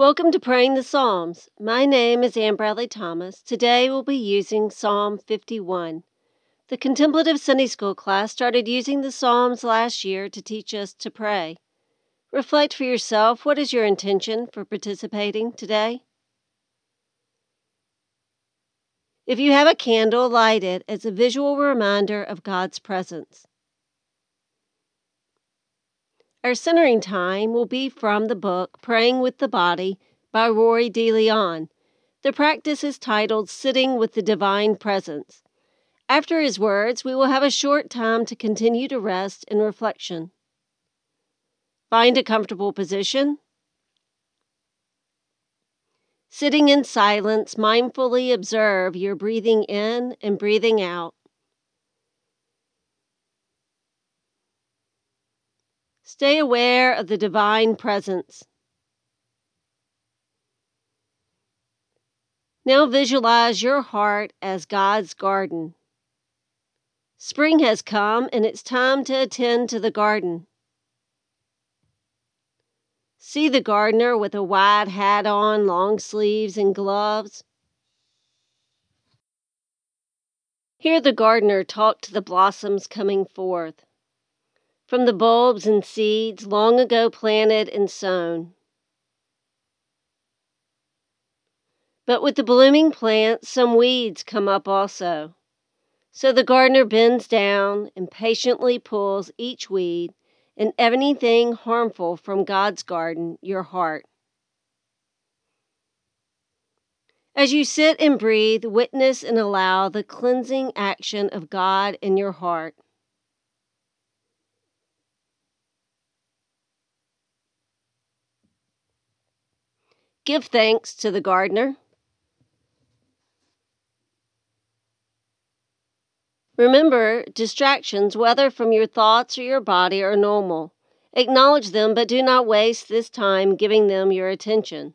Welcome to Praying the Psalms. My name is Ann Bradley Thomas. Today we'll be using Psalm 51. The Contemplative Sunday School class started using the Psalms last year to teach us to pray. Reflect for yourself what is your intention for participating today? If you have a candle, light it as a visual reminder of God's presence. Our centering time will be from the book Praying with the Body by Roy De Leon. The practice is titled Sitting with the Divine Presence. After his words, we will have a short time to continue to rest in reflection. Find a comfortable position. Sitting in silence, mindfully observe your breathing in and breathing out. Stay aware of the divine presence. Now visualize your heart as God's garden. Spring has come and it's time to attend to the garden. See the gardener with a wide hat on, long sleeves, and gloves. Hear the gardener talk to the blossoms coming forth from the bulbs and seeds long ago planted and sown. But with the blooming plants, some weeds come up also. So the gardener bends down and patiently pulls each weed and anything harmful from God's garden, your heart. As you sit and breathe, witness and allow the cleansing action of God in your heart. Give thanks to the gardener. Remember, distractions, whether from your thoughts or your body, are normal. Acknowledge them, but do not waste this time giving them your attention.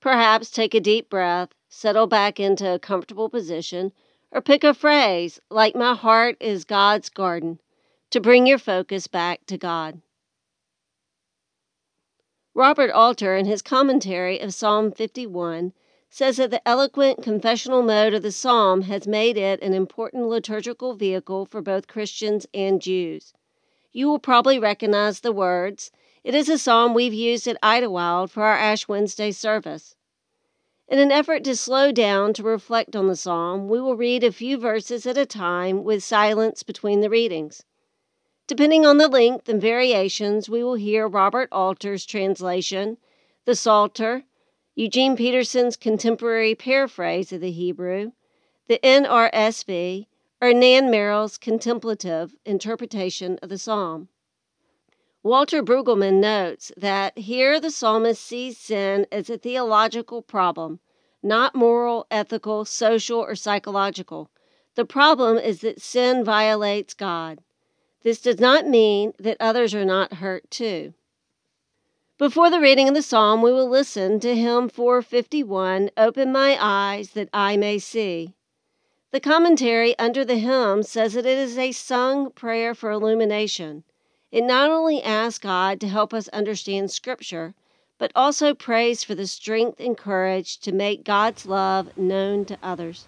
Perhaps take a deep breath, settle back into a comfortable position, or pick a phrase like, My heart is God's garden, to bring your focus back to God. Robert Alter, in his commentary of Psalm 51, says that the eloquent confessional mode of the psalm has made it an important liturgical vehicle for both Christians and Jews. You will probably recognize the words. It is a psalm we've used at Idlewild for our Ash Wednesday service. In an effort to slow down to reflect on the psalm, we will read a few verses at a time with silence between the readings. Depending on the length and variations, we will hear Robert Alter's translation, the Psalter, Eugene Peterson's contemporary paraphrase of the Hebrew, the NRSV, or Nan Merrill's contemplative interpretation of the psalm. Walter Brueggemann notes that here the psalmist sees sin as a theological problem, not moral, ethical, social, or psychological. The problem is that sin violates God. This does not mean that others are not hurt too. Before the reading of the psalm, we will listen to hymn 451 Open My Eyes That I May See. The commentary under the hymn says that it is a sung prayer for illumination. It not only asks God to help us understand Scripture, but also prays for the strength and courage to make God's love known to others.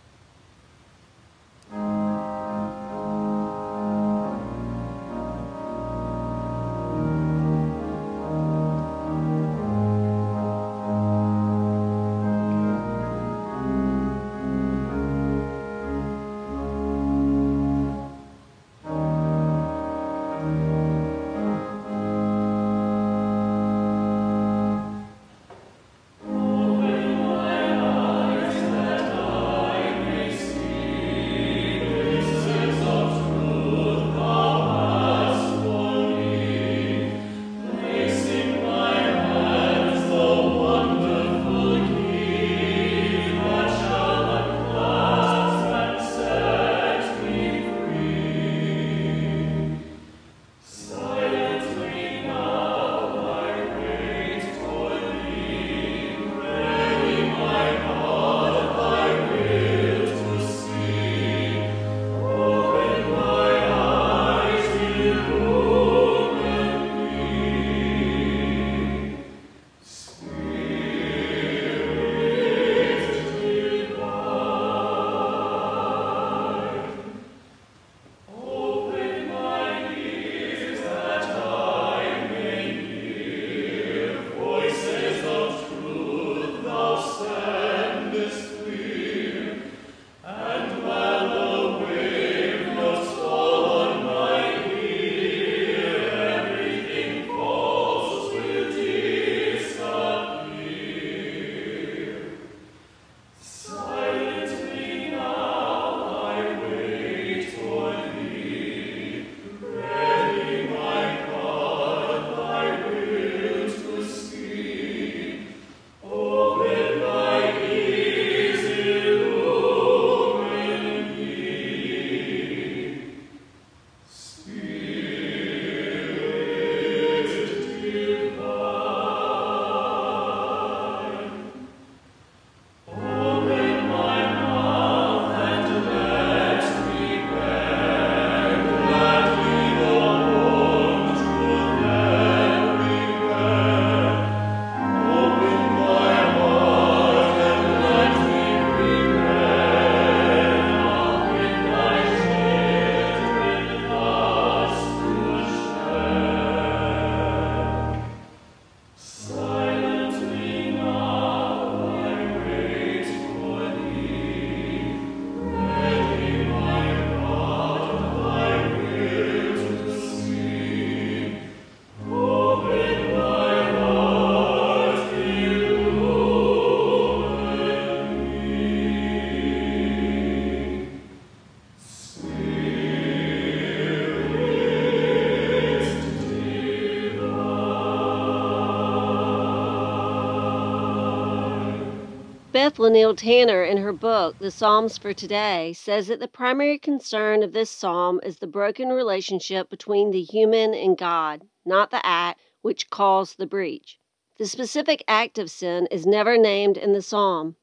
Beth LaNeel Tanner, in her book, The Psalms for Today, says that the primary concern of this psalm is the broken relationship between the human and God, not the act which caused the breach. The specific act of sin is never named in the psalm.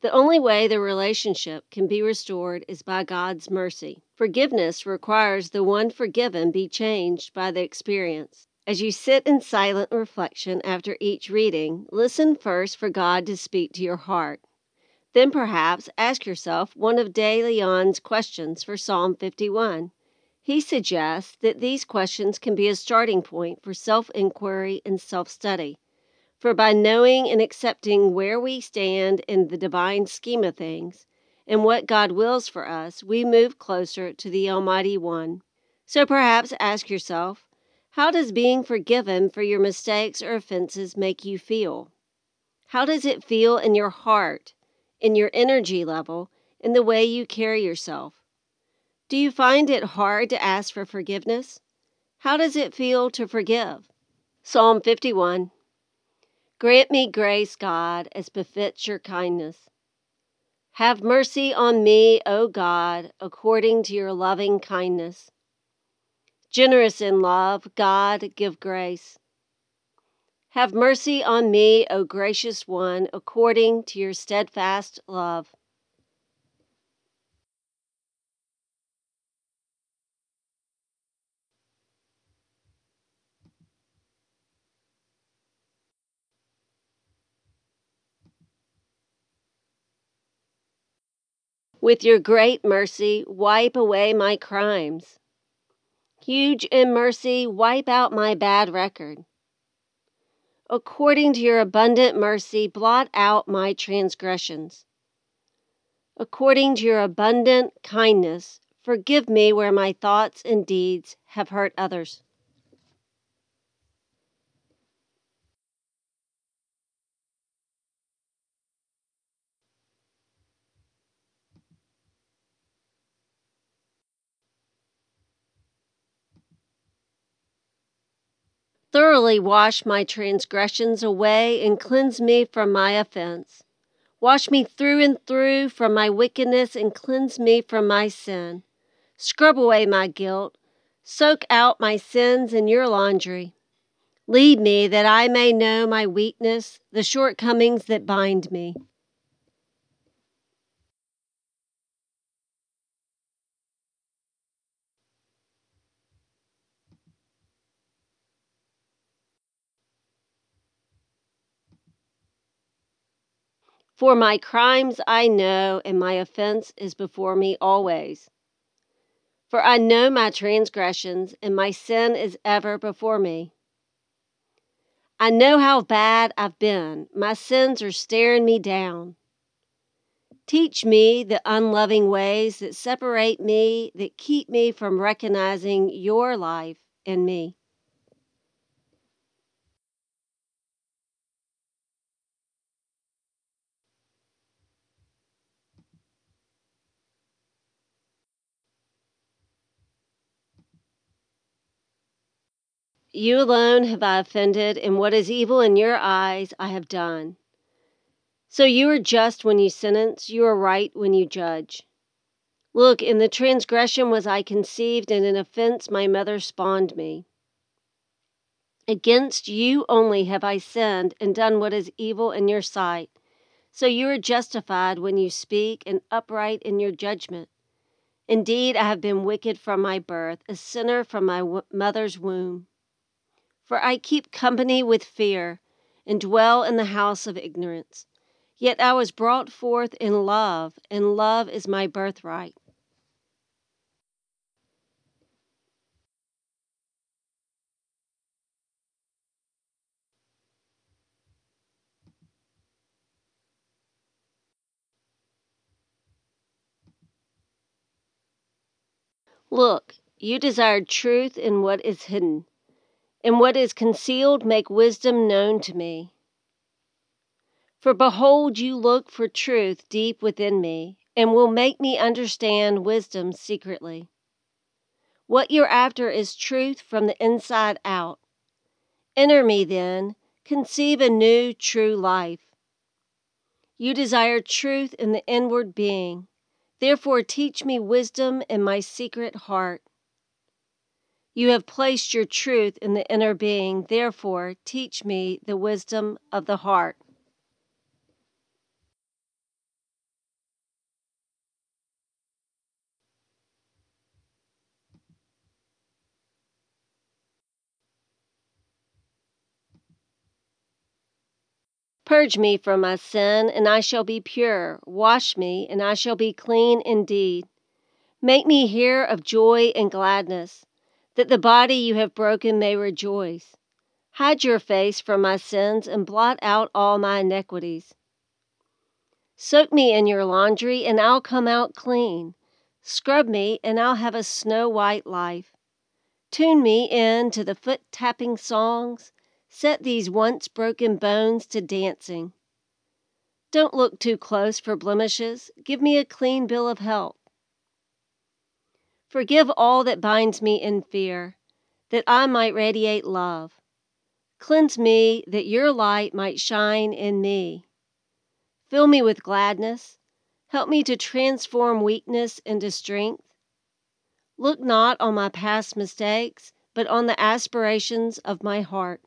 The only way the relationship can be restored is by God's mercy. Forgiveness requires the one forgiven be changed by the experience. As you sit in silent reflection after each reading, listen first for God to speak to your heart. Then perhaps ask yourself one of De Leon's questions for Psalm 51. He suggests that these questions can be a starting point for self inquiry and self study. For by knowing and accepting where we stand in the divine scheme of things and what God wills for us, we move closer to the Almighty One. So perhaps ask yourself, how does being forgiven for your mistakes or offenses make you feel? How does it feel in your heart, in your energy level, in the way you carry yourself? Do you find it hard to ask for forgiveness? How does it feel to forgive? Psalm 51 Grant me grace, God, as befits your kindness. Have mercy on me, O God, according to your loving kindness. Generous in love, God, give grace. Have mercy on me, O gracious one, according to your steadfast love. With your great mercy, wipe away my crimes. Huge in mercy, wipe out my bad record. According to your abundant mercy, blot out my transgressions. According to your abundant kindness, forgive me where my thoughts and deeds have hurt others. Thoroughly wash my transgressions away and cleanse me from my offense. Wash me through and through from my wickedness and cleanse me from my sin. Scrub away my guilt. Soak out my sins in your laundry. Lead me that I may know my weakness, the shortcomings that bind me. For my crimes I know, and my offense is before me always. For I know my transgressions, and my sin is ever before me. I know how bad I've been. My sins are staring me down. Teach me the unloving ways that separate me, that keep me from recognizing your life in me. You alone have I offended, and what is evil in your eyes I have done. So you are just when you sentence, you are right when you judge. Look, in the transgression was I conceived, and in offense my mother spawned me. Against you only have I sinned and done what is evil in your sight. So you are justified when you speak, and upright in your judgment. Indeed, I have been wicked from my birth, a sinner from my w- mother's womb. For I keep company with fear, and dwell in the house of ignorance. Yet I was brought forth in love, and love is my birthright. Look, you desired truth in what is hidden, and what is concealed make wisdom known to me. For behold, you look for truth deep within me, and will make me understand wisdom secretly. What you're after is truth from the inside out. Enter me then, conceive a new, true life. You desire truth in the inward being. Therefore, teach me wisdom in my secret heart. You have placed your truth in the inner being. Therefore, teach me the wisdom of the heart. Purge me from my sin, and I shall be pure. Wash me, and I shall be clean indeed. Make me hear of joy and gladness, that the body you have broken may rejoice. Hide your face from my sins and blot out all my iniquities. Soak me in your laundry, and I'll come out clean. Scrub me, and I'll have a snow white life. Tune me in to the foot tapping songs Set these once broken bones to dancing. Don't look too close for blemishes. Give me a clean bill of health. Forgive all that binds me in fear, that I might radiate love. Cleanse me, that your light might shine in me. Fill me with gladness. Help me to transform weakness into strength. Look not on my past mistakes, but on the aspirations of my heart.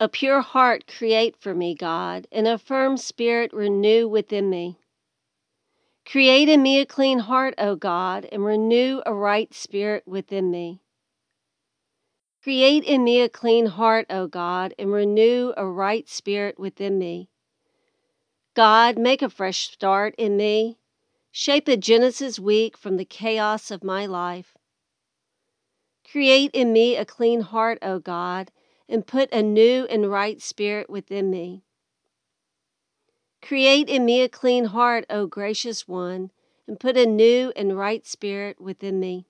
A pure heart create for me, God, and a firm spirit renew within me. Create in me a clean heart, O God, and renew a right spirit within me. Create in me a clean heart, O God, and renew a right spirit within me. God, make a fresh start in me. Shape a Genesis week from the chaos of my life. Create in me a clean heart, O God, and put a new and right spirit within me. Create in me a clean heart, O gracious one, and put a new and right spirit within me.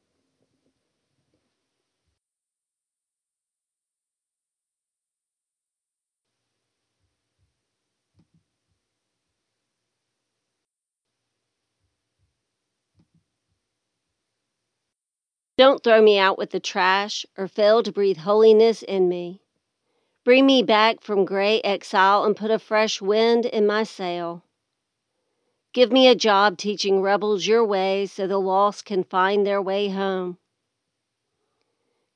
Don't throw me out with the trash or fail to breathe holiness in me. Bring me back from gray exile and put a fresh wind in my sail. Give me a job teaching rebels your ways so the lost can find their way home.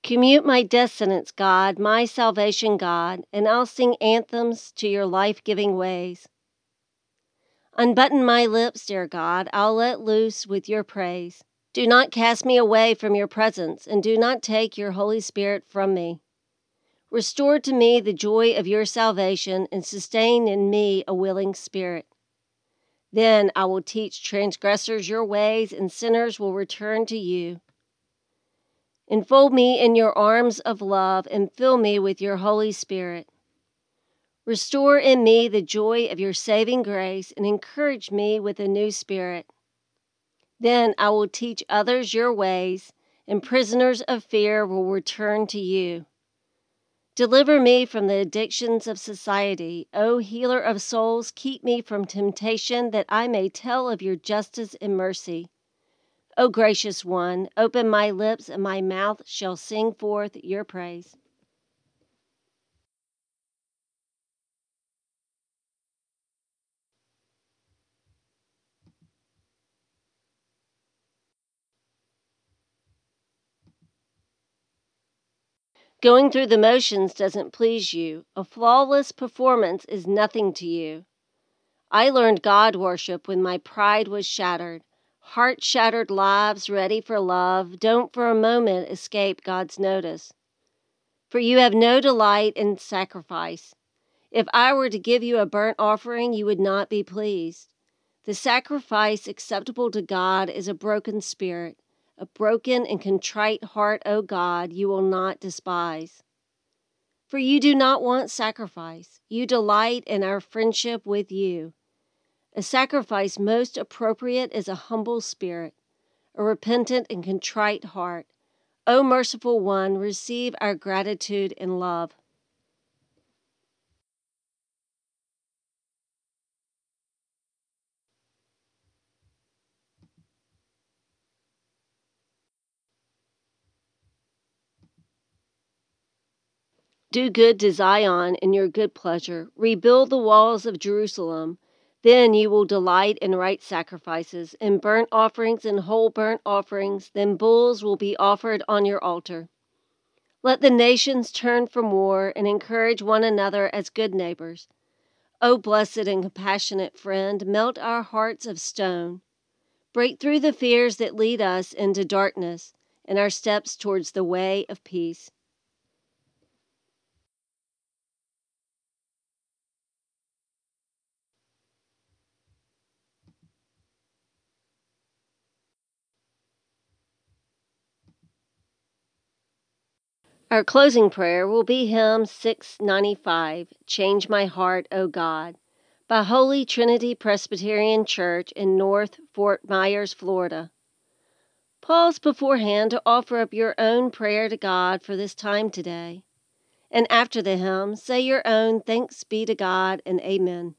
Commute my descendants, God, my salvation, God, and I'll sing anthems to your life giving ways. Unbutton my lips, dear God, I'll let loose with your praise. Do not cast me away from your presence, and do not take your Holy Spirit from me. Restore to me the joy of your salvation and sustain in me a willing spirit. Then I will teach transgressors your ways, and sinners will return to you. Enfold me in your arms of love and fill me with your Holy Spirit. Restore in me the joy of your saving grace and encourage me with a new spirit. Then I will teach others your ways, and prisoners of fear will return to you. Deliver me from the addictions of society. O healer of souls, keep me from temptation that I may tell of your justice and mercy. O gracious one, open my lips, and my mouth shall sing forth your praise. Going through the motions doesn't please you. A flawless performance is nothing to you. I learned God worship when my pride was shattered. Heart shattered lives ready for love don't for a moment escape God's notice. For you have no delight in sacrifice. If I were to give you a burnt offering, you would not be pleased. The sacrifice acceptable to God is a broken spirit. A broken and contrite heart, O God, you will not despise. For you do not want sacrifice, you delight in our friendship with you. A sacrifice most appropriate is a humble spirit, a repentant and contrite heart. O merciful one, receive our gratitude and love. Do good to Zion in your good pleasure. Rebuild the walls of Jerusalem. Then you will delight in right sacrifices, in burnt offerings and whole burnt offerings. Then bulls will be offered on your altar. Let the nations turn from war and encourage one another as good neighbors. O blessed and compassionate friend, melt our hearts of stone. Break through the fears that lead us into darkness and our steps towards the way of peace. Our closing prayer will be hymn 695, Change My Heart, O God, by Holy Trinity Presbyterian Church in North Fort Myers, Florida. Pause beforehand to offer up your own prayer to God for this time today. And after the hymn, say your own thanks be to God and amen.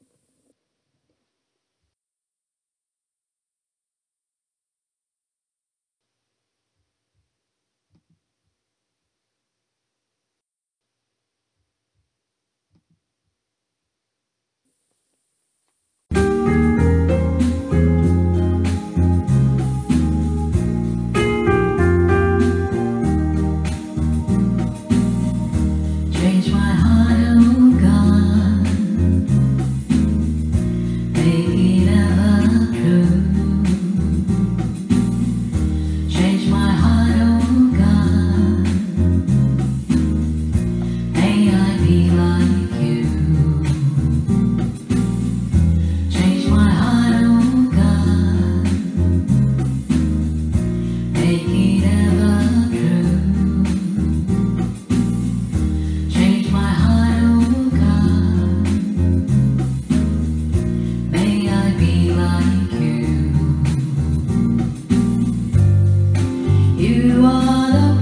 You are the